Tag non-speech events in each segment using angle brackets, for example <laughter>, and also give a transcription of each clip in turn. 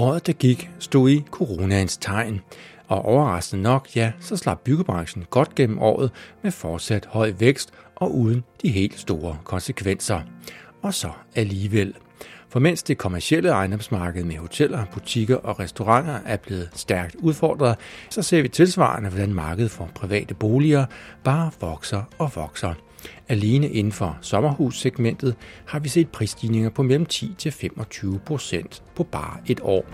Året, der gik, stod i coronaens tegn. Og overraskende nok, ja, så slap byggebranchen godt gennem året med fortsat høj vækst og uden de helt store konsekvenser. Og så alligevel. For mens det kommercielle ejendomsmarked med hoteller, butikker og restauranter er blevet stærkt udfordret, så ser vi tilsvarende, hvordan markedet for private boliger bare vokser og vokser. Alene inden for sommerhussegmentet har vi set prisstigninger på mellem 10 til 25 procent på bare et år.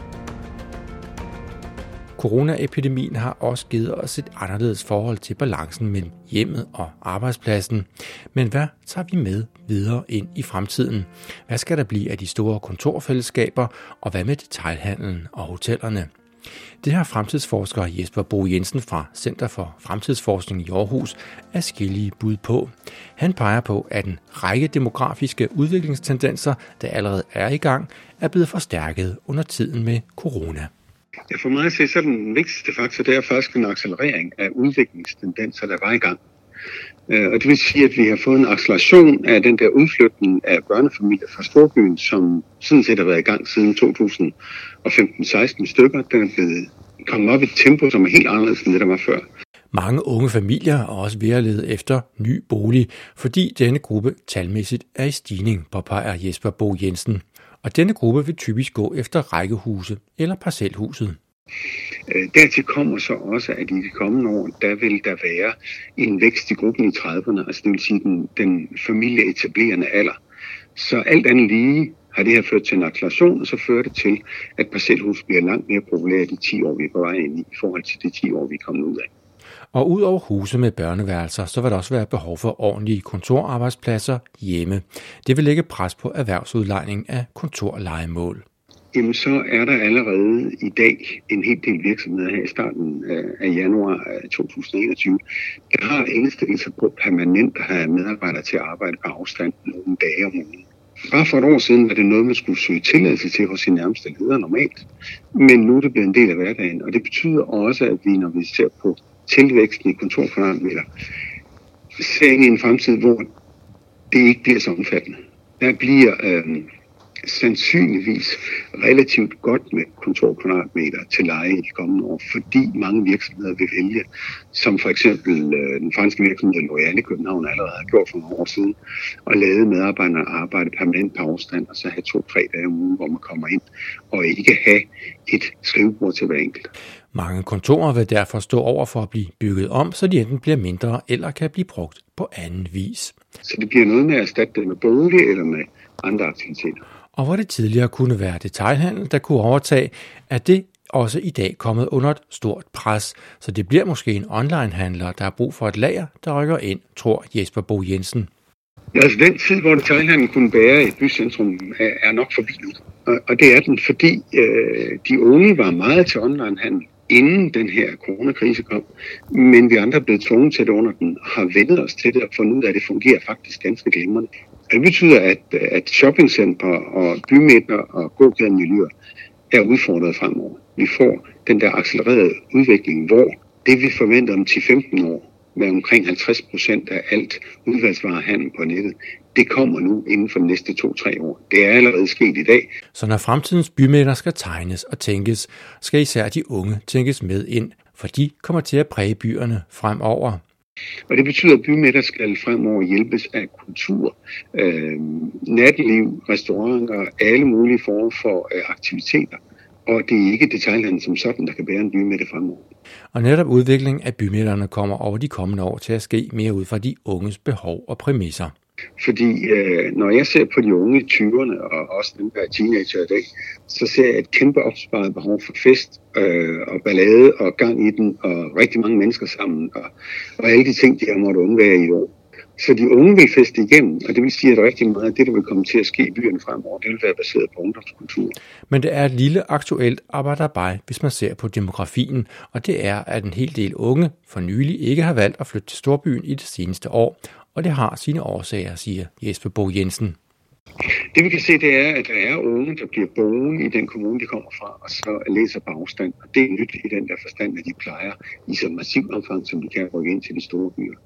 Coronaepidemien har også givet os et anderledes forhold til balancen mellem hjemmet og arbejdspladsen. Men hvad tager vi med videre ind i fremtiden? Hvad skal der blive af de store kontorfællesskaber, og hvad med detailhandlen og hotellerne? Det har fremtidsforsker Jesper Bo Jensen fra Center for Fremtidsforskning i Aarhus skillige bud på. Han peger på, at en række demografiske udviklingstendenser, der allerede er i gang, er blevet forstærket under tiden med corona. Ja, for mig at se, så er den vigtigste faktor, det er faktisk en accelerering af udviklingstendenser, der var i gang. Øh, og det vil sige, at vi har fået en acceleration af den der udflytning af børnefamilier fra storbyen, som sådan set har været i gang siden 2015-16 stykker. Den er blevet kommet op i et tempo, som er helt anderledes end det, der var før. Mange unge familier er også ved at lede efter ny bolig, fordi denne gruppe talmæssigt er i stigning, påpeger Jesper Bo Jensen. Og denne gruppe vil typisk gå efter rækkehuse eller parcelhuset. Øh, dertil kommer så også, at i de kommende år, der vil der være en vækst i gruppen i 30'erne, altså det vil sige den, den familieetablerende alder. Så alt andet lige har det her ført til en acceleration, og så fører det til, at parcelhus bliver langt mere populære de 10 år, vi er på vej ind i, i forhold til de 10 år, vi er kommet ud af. Og ud over huse med børneværelser, så vil der også være behov for ordentlige kontorarbejdspladser hjemme. Det vil lægge pres på erhvervsudlejning af kontorlejemål. Jamen så er der allerede i dag en hel del virksomheder her i starten øh, af januar øh, 2021, der har indstillet sig på permanent at have medarbejdere til at arbejde på afstand nogle dage om ugen. Bare for et år siden var det noget, man skulle søge tilladelse til hos sin nærmeste leder normalt. Men nu er det blevet en del af hverdagen, og det betyder også, at vi, når vi ser på tilvæksten i kontorkvadratmeter, ser ind i en fremtid, hvor det ikke bliver så omfattende. Der bliver øh, sandsynligvis relativt godt med kontorkvadratmeter til leje i de kommende år, fordi mange virksomheder vil vælge, som for eksempel øh, den franske virksomhed L'Oréal i København allerede har gjort for nogle år siden, at lade medarbejderne arbejde permanent på afstand, og så have to-tre dage om ugen, hvor man kommer ind, og ikke have et skrivebord til hver enkelt. Mange kontorer vil derfor stå over for at blive bygget om, så de enten bliver mindre eller kan blive brugt på anden vis. Så det bliver noget med at erstatte det med bolig eller med andre aktiviteter og hvor det tidligere kunne være detaljhandel, der kunne overtage, er det også i dag kommet under et stort pres, så det bliver måske en onlinehandler, der har brug for et lager, der rykker ind, tror Jesper Bo Jensen. Ja, altså den tid, hvor detailhandlen kunne bære et bycentrum, er nok forbi nu. Og det er den, fordi øh, de unge var meget til onlinehandel, inden den her coronakrise kom. Men vi andre er blevet tvunget til det under den, har vendt os til det og fundet ud af, at det fungerer faktisk ganske glimrende. Det betyder, at, at shoppingcenter og bymidter og gågademiljøer er udfordret fremover. Vi får den der accelererede udvikling, hvor det vi forventer om 10-15 år, med omkring 50 procent af alt udvalgsvarehandel på nettet, det kommer nu inden for de næste to-tre år. Det er allerede sket i dag. Så når fremtidens bymidter skal tegnes og tænkes, skal især de unge tænkes med ind, for de kommer til at præge byerne fremover. Og det betyder, at bymidter skal fremover hjælpes af kultur, øh, natliv, restauranter, alle mulige former for øh, aktiviteter. Og det er ikke detaljhandlen som sådan, der kan bære en bymidte fremover. Og netop udviklingen af bymidterne kommer over de kommende år til at ske mere ud fra de unges behov og præmisser. Fordi øh, når jeg ser på de unge i 20'erne, og også dem, der er teenager i dag, så ser jeg et kæmpe opsparet behov for fest øh, og ballade og gang i den, og rigtig mange mennesker sammen, og, og alle de ting, de har måttet undvære i år. Så de unge vil feste igennem, og det vil sige, at rigtig meget af det, der vil komme til at ske i byerne fremover, det vil være baseret på ungdomskultur. Men det er et lille aktuelt arbejderbej, hvis man ser på demografien, og det er, at en hel del unge for nylig ikke har valgt at flytte til storbyen i det seneste år, og det har sine årsager, siger Jesper Bo Jensen. Det vi kan se, det er, at der er unge, der bliver boende i den kommune, de kommer fra, og så læser på afstand. Og det er nyt i den der forstand, at de plejer i så massiv omfang, som de kan rykke ind til de store byer.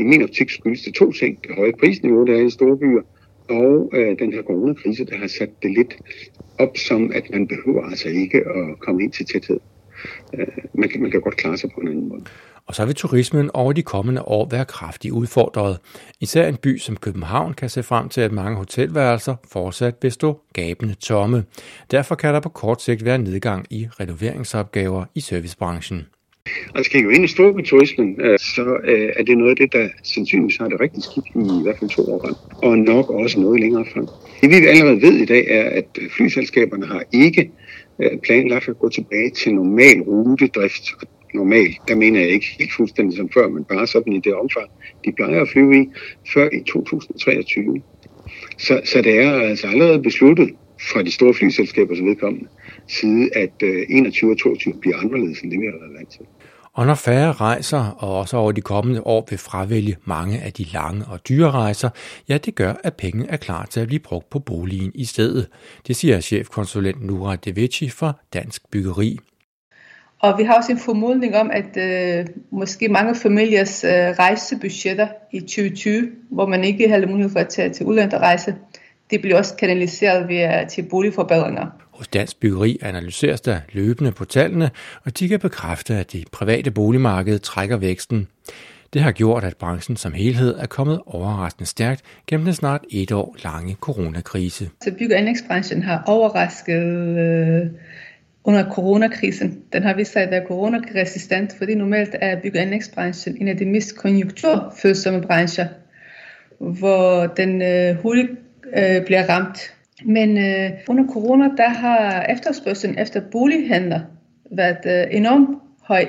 I min optik skyldes det to ting. Det høje prisniveau, der er i store byer, og øh, den her coronakrise, der har sat det lidt op som, at man behøver altså ikke at komme ind til tæthed. Øh, man, kan, man kan godt klare sig på en anden måde. Og så vil turismen over de kommende år være kraftigt udfordret. Især en by som København kan se frem til, at mange hotelværelser fortsat vil stå gabende tomme. Derfor kan der på kort sigt være nedgang i renoveringsopgaver i servicebranchen. Og skal jo ind i storbyturismen, øh, så øh, er det noget af det, der sandsynligvis har det rigtig skidt i i hvert fald to år og nok også noget længere frem. Det vi allerede ved i dag er, at flyselskaberne har ikke Øh, planlagt at gå tilbage til normal rutedrift. Normal, der mener jeg ikke helt fuldstændig som før, men bare sådan i det omfang, de plejer at flyve i, før i 2023. Så, så det er altså allerede besluttet fra de store flyselskabers vedkommende side, at øh, 21 og 22 bliver anderledes, end det vi har været vant til. Og når færre rejser, og også over de kommende år vil fravælge mange af de lange og dyre rejser, ja, det gør, at pengene er klar til at blive brugt på boligen i stedet. Det siger chefkonsulent Nura Devici fra Dansk Byggeri. Og vi har også en formodning om, at øh, måske mange familiers øh, rejsebudgetter i 2020, hvor man ikke havde mulighed for at tage til udlandet og rejse, det bliver også kanaliseret via til boligforbedringer. Hos Dansk Byggeri analyseres der løbende på tallene, og de kan bekræfte, at det private boligmarked trækker væksten. Det har gjort, at branchen som helhed er kommet overraskende stærkt gennem den snart et år lange coronakrise. Så bygge- og anlægsbranchen har overrasket øh, under coronakrisen. Den har vist sig at være coronaresistent, fordi normalt er bygge- og anlægsbranchen en af de mest konjunkturfølsomme brancher, hvor den øh, hurtigt øh, bliver ramt. Men øh, under corona, der har efterspørgselen efter bolighandler været øh, enormt høj.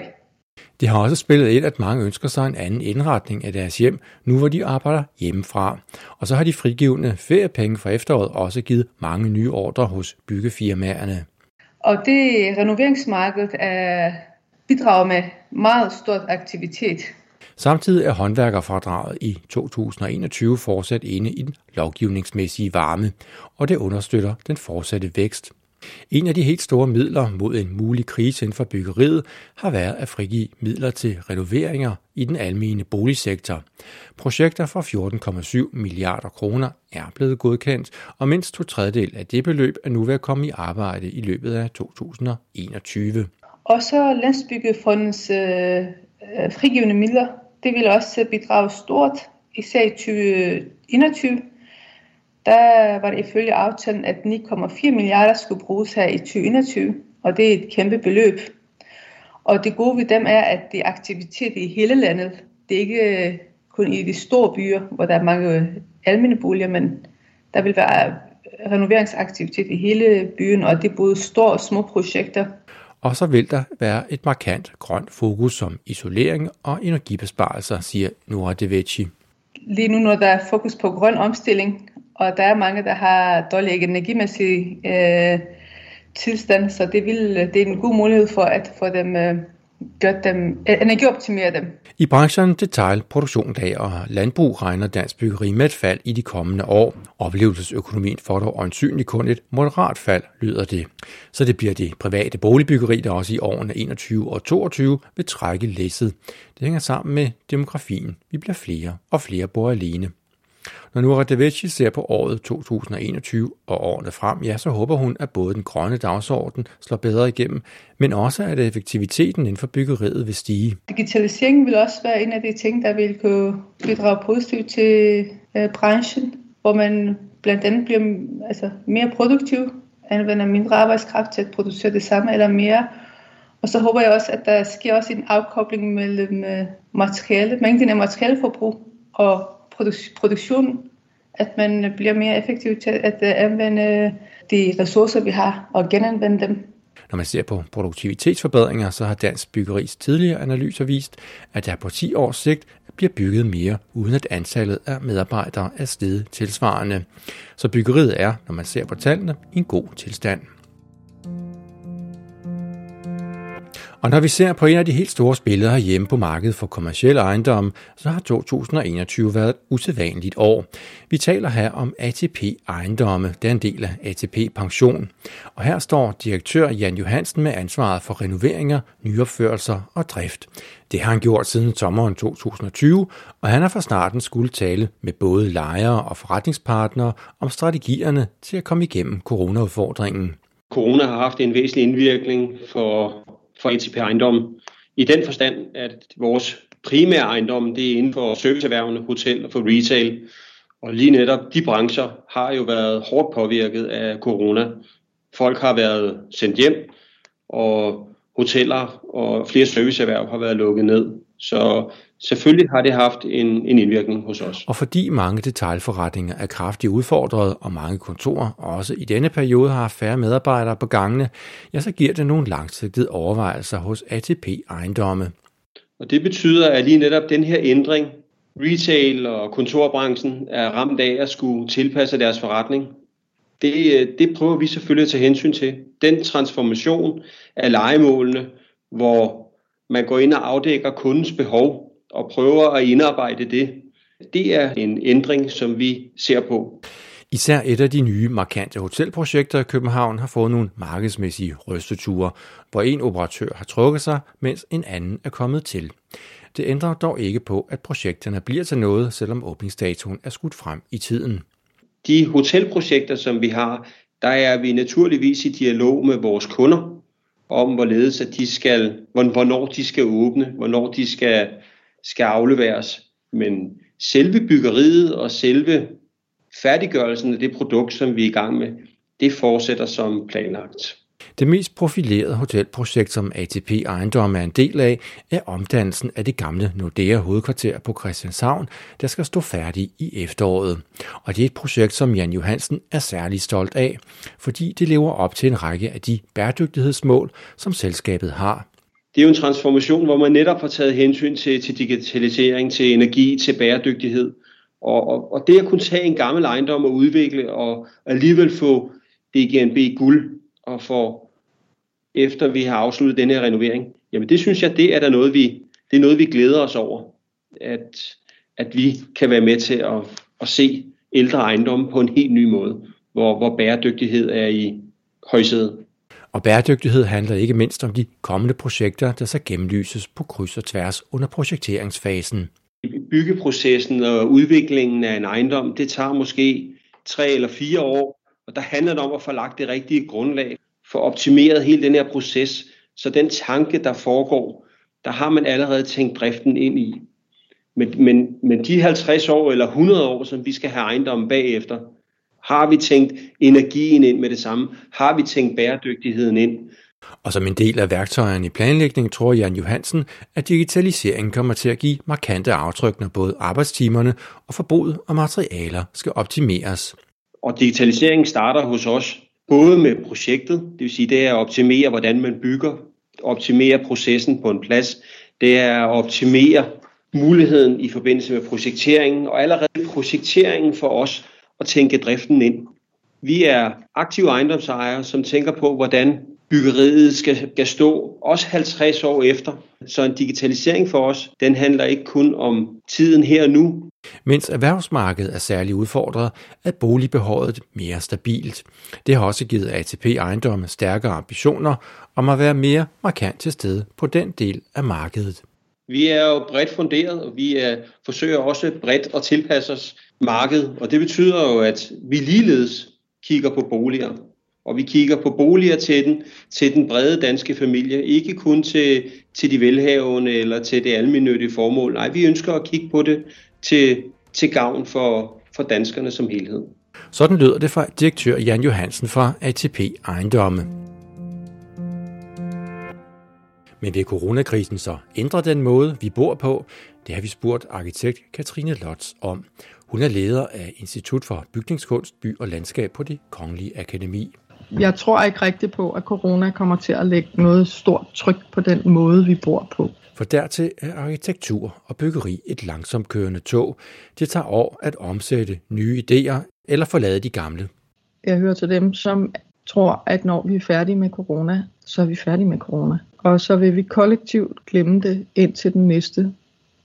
Det har også spillet ind, at mange ønsker sig en anden indretning af deres hjem, nu hvor de arbejder hjemmefra. Og så har de frigivende feriepenge fra efteråret også givet mange nye ordre hos byggefirmaerne. Og det renoveringsmarked er bidrager med meget stor aktivitet. Samtidig er håndværkerfradraget i 2021 fortsat inde i den lovgivningsmæssige varme, og det understøtter den fortsatte vækst. En af de helt store midler mod en mulig krise inden for byggeriet har været at frigive midler til renoveringer i den almene boligsektor. Projekter for 14,7 milliarder kroner er blevet godkendt, og mindst to tredjedel af det beløb er nu ved at komme i arbejde i løbet af 2021. Og så Landsbyggefondens øh, Øh, frigivende midler det vil også bidrage stort, især i 2021. Der var det ifølge aftalen, at 9,4 milliarder skulle bruges her i 2021, og det er et kæmpe beløb. Og det gode ved dem er, at det er aktivitet i hele landet. Det er ikke øh, kun i de store byer, hvor der er mange øh, almene boliger, men der vil være renoveringsaktivitet i hele byen, og det er både store og små projekter. Og så vil der være et markant grønt fokus som isolering og energibesparelser, siger Nora Deveci. Lige nu, når der er fokus på grøn omstilling, og der er mange, der har dårlig energimæssig øh, tilstand, så det, vil, det er en god mulighed for at få dem øh, gjort dem, øh, energioptimere dem. I branchen detail, produktionsdag og landbrug regner dansk byggeri med et fald i de kommende år. Oplevelsesøkonomien får dog øjensynligt kun et moderat fald, lyder det. Så det bliver det private boligbyggeri, der også i årene 21 og 22 vil trække læsset. Det hænger sammen med demografien. Vi bliver flere, og flere bor alene. Når nu Davici ser på året 2021 og årene frem, ja, så håber hun, at både den grønne dagsorden slår bedre igennem, men også at effektiviteten inden for byggeriet vil stige. Digitaliseringen vil også være en af de ting, der vil kunne bidrage positivt til øh, branchen, hvor man blandt andet bliver altså, mere produktiv, anvender mindre arbejdskraft til at producere det samme eller mere. Og så håber jeg også, at der sker også en afkobling mellem øh, materiale, mængden af materialeforbrug og produktion, at man bliver mere effektiv til at øh, anvende øh, de ressourcer, vi har, og genanvende dem. Når man ser på produktivitetsforbedringer, så har Dansk Byggeris tidligere analyser vist, at der på 10 års sigt bliver bygget mere, uden at antallet af medarbejdere er steget tilsvarende. Så byggeriet er, når man ser på tallene, i en god tilstand. Og når vi ser på en af de helt store spillere hjemme på markedet for kommersiel ejendom, så har 2021 været et usædvanligt år. Vi taler her om ATP Ejendomme, der er en del af ATP Pension. Og her står direktør Jan Johansen med ansvaret for renoveringer, nyopførelser og drift. Det har han gjort siden sommeren 2020, og han har fra starten skulle tale med både lejere og forretningspartnere om strategierne til at komme igennem coronaudfordringen. Corona har haft en væsentlig indvirkning for for ATP Ejendom. I den forstand, at vores primære ejendom, det er inden for serviceerhvervene, hotel og for retail. Og lige netop de brancher har jo været hårdt påvirket af corona. Folk har været sendt hjem, og hoteller og flere serviceerhverv har været lukket ned. Så selvfølgelig har det haft en, en indvirkning hos os. Og fordi mange detaljforretninger er kraftigt udfordret, og mange kontorer også i denne periode har færre medarbejdere på gangene, ja, så giver det nogle langsigtede overvejelser hos ATP Ejendomme. Og det betyder, at lige netop den her ændring, retail og kontorbranchen er ramt af at skulle tilpasse deres forretning. Det, det prøver vi selvfølgelig at tage hensyn til. Den transformation af legemålene, hvor man går ind og afdækker kundens behov og prøver at indarbejde det. Det er en ændring, som vi ser på. Især et af de nye markante hotelprojekter i København har fået nogle markedsmæssige rysteture, hvor en operatør har trukket sig, mens en anden er kommet til. Det ændrer dog ikke på, at projekterne bliver til noget, selvom åbningsdatoen er skudt frem i tiden. De hotelprojekter, som vi har, der er vi naturligvis i dialog med vores kunder, om, hvorledes at de skal, hvornår de skal åbne, hvornår de skal, skal afleveres. Men selve byggeriet og selve færdiggørelsen af det produkt, som vi er i gang med, det fortsætter som planlagt. Det mest profilerede hotelprojekt, som ATP Ejendom er en del af, er omdannelsen af det gamle Nordea hovedkvarter på Christianshavn, der skal stå færdig i efteråret. Og det er et projekt, som Jan Johansen er særlig stolt af, fordi det lever op til en række af de bæredygtighedsmål, som selskabet har. Det er jo en transformation, hvor man netop har taget hensyn til, til digitalisering, til energi, til bæredygtighed. Og, og, og det at kunne tage en gammel ejendom og udvikle og alligevel få DGNB guld og for efter vi har afsluttet denne her renovering, jamen det synes jeg, det er der noget, vi, det er noget, vi glæder os over, at, at vi kan være med til at, at se ældre ejendomme på en helt ny måde, hvor, hvor bæredygtighed er i højsædet. Og bæredygtighed handler ikke mindst om de kommende projekter, der så gennemlyses på kryds og tværs under projekteringsfasen. Byggeprocessen og udviklingen af en ejendom, det tager måske tre eller fire år, og der handler det om at få lagt det rigtige grundlag, for optimeret hele den her proces, så den tanke, der foregår, der har man allerede tænkt driften ind i. Men, men, men de 50 år eller 100 år, som vi skal have ejendommen bagefter, har vi tænkt energien ind med det samme? Har vi tænkt bæredygtigheden ind? Og som en del af værktøjerne i planlægning tror Jan Johansen, at digitaliseringen kommer til at give markante aftryk, når både arbejdstimerne og forbruget og materialer skal optimeres. Og digitaliseringen starter hos os, både med projektet, det vil sige det er at optimere, hvordan man bygger, optimere processen på en plads, det er at optimere muligheden i forbindelse med projekteringen, og allerede projekteringen for os at tænke driften ind. Vi er aktive ejendomsejere, som tænker på, hvordan byggeriet skal, skal stå også 50 år efter. Så en digitalisering for os, den handler ikke kun om tiden her og nu. Mens erhvervsmarkedet er særligt udfordret, er boligbehovet mere stabilt. Det har også givet ATP ejendomme stærkere ambitioner om at være mere markant til stede på den del af markedet. Vi er jo bredt funderet, og vi er, forsøger også bredt at tilpasse os markedet, og det betyder jo, at vi ligeledes kigger på boliger. Og vi kigger på boliger til den, til den brede danske familie, ikke kun til, til de velhavende eller til det almindelige formål. Nej, vi ønsker at kigge på det til, til gavn for, for danskerne som helhed. Sådan lyder det fra direktør Jan Johansen fra ATP Ejendomme. Men vil coronakrisen så ændre den måde, vi bor på? Det har vi spurgt arkitekt Katrine Lotz om. Hun er leder af Institut for Bygningskunst, By og Landskab på det Kongelige Akademi jeg tror ikke rigtigt på, at corona kommer til at lægge noget stort tryk på den måde, vi bor på. For dertil er arkitektur og byggeri et langsomt kørende tog. Det tager år at omsætte nye idéer eller forlade de gamle. Jeg hører til dem, som tror, at når vi er færdige med corona, så er vi færdige med corona. og så vil vi kollektivt glemme det indtil den næste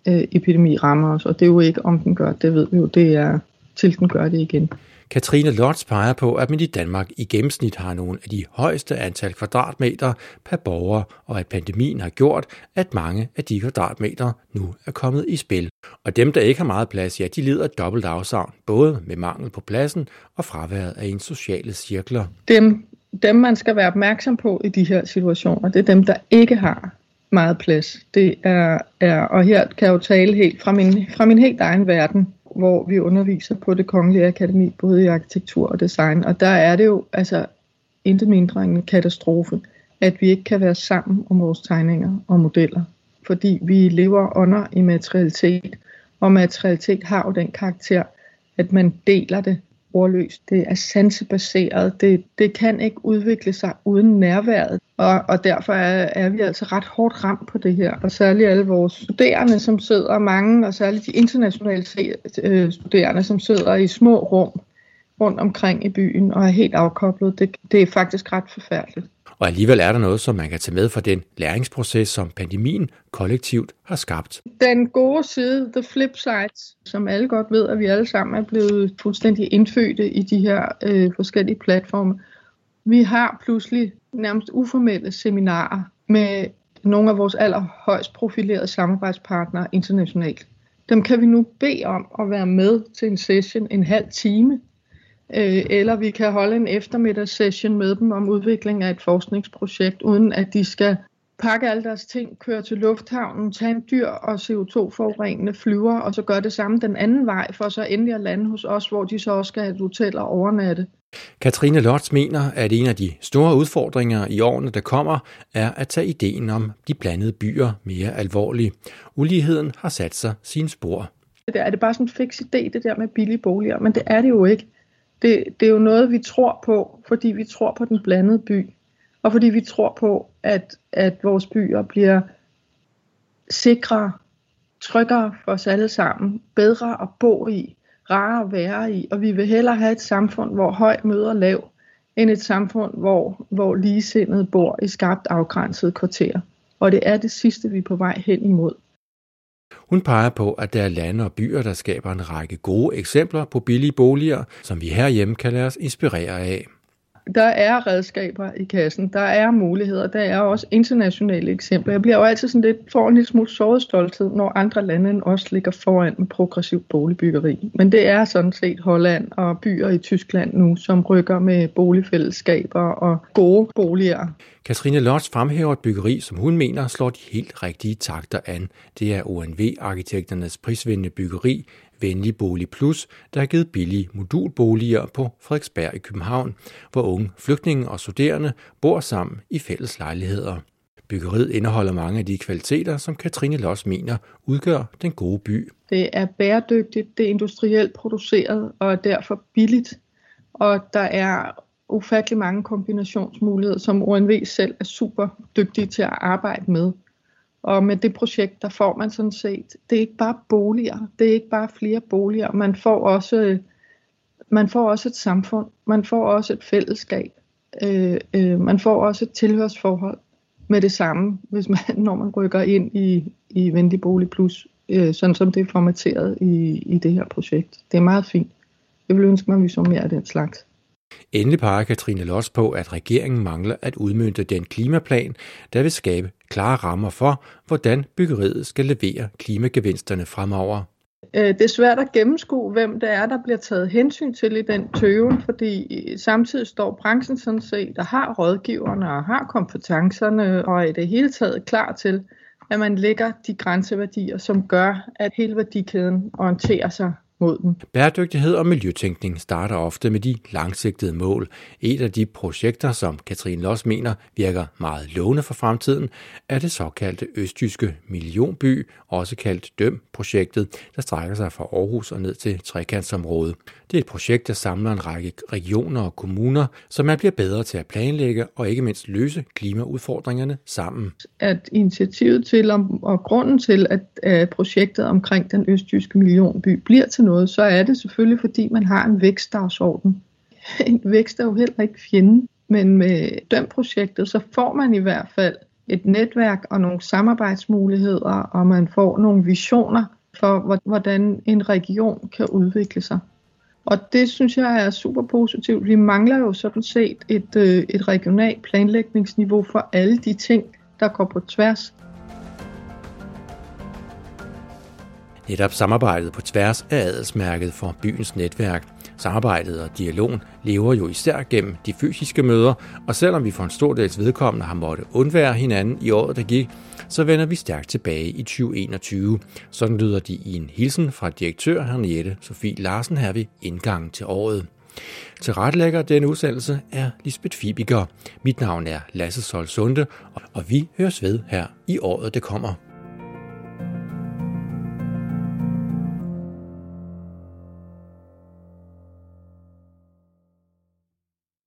øh, epidemi rammer os. Og det er jo ikke, om den gør, det ved vi jo, det er til den gør det igen. Katrine Lotz peger på, at man i Danmark i gennemsnit har nogle af de højeste antal kvadratmeter per borger, og at pandemien har gjort, at mange af de kvadratmeter nu er kommet i spil. Og dem, der ikke har meget plads, ja, de lider dobbelt afsavn, både med mangel på pladsen og fraværet af en sociale cirkler. Dem, dem, man skal være opmærksom på i de her situationer, det er dem, der ikke har meget plads. Det er, er og her kan jeg jo tale helt fra min, fra min helt egen verden hvor vi underviser på det kongelige akademi, både i arkitektur og design. Og der er det jo altså intet mindre end en katastrofe, at vi ikke kan være sammen om vores tegninger og modeller. Fordi vi lever under i materialitet, og materialitet har jo den karakter, at man deler det ordløst. Det er sansebaseret. Det, det kan ikke udvikle sig uden nærværet. Og, og derfor er, er vi altså ret hårdt ramt på det her. Og særligt alle vores studerende, som sidder mange, og særligt de internationale øh, studerende, som sidder i små rum rundt omkring i byen og er helt afkoblet. Det, det er faktisk ret forfærdeligt. Og alligevel er der noget, som man kan tage med fra den læringsproces, som pandemien kollektivt har skabt. Den gode side, the flip side, som alle godt ved, at vi alle sammen er blevet fuldstændig indfødte i de her øh, forskellige platforme. Vi har pludselig nærmest uformelle seminarer med nogle af vores allerhøjst profilerede samarbejdspartnere internationalt. Dem kan vi nu bede om at være med til en session en halv time øh, eller vi kan holde en eftermiddagssession med dem om udvikling af et forskningsprojekt, uden at de skal pakke alle deres ting, køre til lufthavnen, tage en dyr og CO2-forurenende flyver, og så gøre det samme den anden vej, for så endelig at lande hos os, hvor de så også skal have et hotel og overnatte. Katrine Lotz mener, at en af de store udfordringer i årene, der kommer, er at tage ideen om de blandede byer mere alvorligt. Uligheden har sat sig sine spor. Det er det bare sådan en fix idé, det der med billige boliger, men det er det jo ikke. Det, det er jo noget, vi tror på, fordi vi tror på den blandede by. Og fordi vi tror på, at, at vores byer bliver sikre, tryggere for os alle sammen, bedre at bo i, rarere at være i, og vi vil hellere have et samfund, hvor høj møder lav, end et samfund, hvor, hvor ligesindede bor i skarpt afgrænsede kvarterer. Og det er det sidste, vi er på vej hen imod. Hun peger på, at der er lande og byer, der skaber en række gode eksempler på billige boliger, som vi herhjemme kan lade os inspirere af. Der er redskaber i kassen, der er muligheder, der er også internationale eksempler. Jeg bliver jo altid sådan lidt for en lille smule såret stolthed, når andre lande end os ligger foran med progressiv boligbyggeri. Men det er sådan set Holland og byer i Tyskland nu, som rykker med boligfællesskaber og gode boliger. Katrine Lotz fremhæver et byggeri, som hun mener slår de helt rigtige takter an. Det er ONV-arkitekternes prisvindende byggeri, Venlig Bolig Plus, der har givet billige modulboliger på Frederiksberg i København, hvor unge flygtninge og studerende bor sammen i fælles lejligheder. Byggeriet indeholder mange af de kvaliteter, som Katrine Loss mener udgør den gode by. Det er bæredygtigt, det er industrielt produceret og er derfor billigt. Og der er ufattelig mange kombinationsmuligheder, som ONV selv er super dygtige til at arbejde med. Og med det projekt, der får man sådan set, det er ikke bare boliger, det er ikke bare flere boliger, man får også, man får også et samfund, man får også et fællesskab, øh, øh, man får også et tilhørsforhold med det samme, hvis man, <laughs> når man rykker ind i, i Venlig Bolig Plus, øh, sådan som det er formateret i, i det her projekt. Det er meget fint. Jeg vil ønske mig, at vi så mere af den slags. Endelig peger Katrine Loss på, at regeringen mangler at udmønte den klimaplan, der vil skabe klare rammer for, hvordan byggeriet skal levere klimagevinsterne fremover. Øh, det er svært at gennemskue, hvem det er, der bliver taget hensyn til i den tøven, fordi samtidig står branchen sådan set, der har rådgiverne og har kompetencerne og er i det hele taget klar til, at man lægger de grænseværdier, som gør, at hele værdikæden orienterer sig mod dem. Bæredygtighed og miljøtænkning starter ofte med de langsigtede mål. Et af de projekter, som Katrine Loss mener virker meget lovende for fremtiden, er det såkaldte østjyske millionby, også kaldt DØM-projektet, der strækker sig fra Aarhus og ned til trekantsområdet. Det er et projekt, der samler en række regioner og kommuner, så man bliver bedre til at planlægge og ikke mindst løse klimaudfordringerne sammen. At initiativet til og grunden til, at projektet omkring den østjyske millionby bliver til noget, så er det selvfølgelig, fordi man har en vækstdagsorden. <laughs> En vækst er jo heller ikke fjenden, men med dømprojektet, så får man i hvert fald et netværk og nogle samarbejdsmuligheder, og man får nogle visioner for, hvordan en region kan udvikle sig. Og det synes jeg er super positivt. Vi mangler jo sådan set et, øh, et regionalt planlægningsniveau for alle de ting, der går på tværs. Netop samarbejdet på tværs af adelsmærket for byens netværk. Samarbejdet og dialogen lever jo især gennem de fysiske møder, og selvom vi for en stor dels vedkommende har måttet undvære hinanden i året, der gik, så vender vi stærkt tilbage i 2021. Sådan lyder de i en hilsen fra direktør Henriette Sofie Larsen her ved indgangen til året. Til retlægger denne udsendelse er Lisbeth Fibiger. Mit navn er Lasse Sol Sunde, og vi høres ved her i året, det kommer.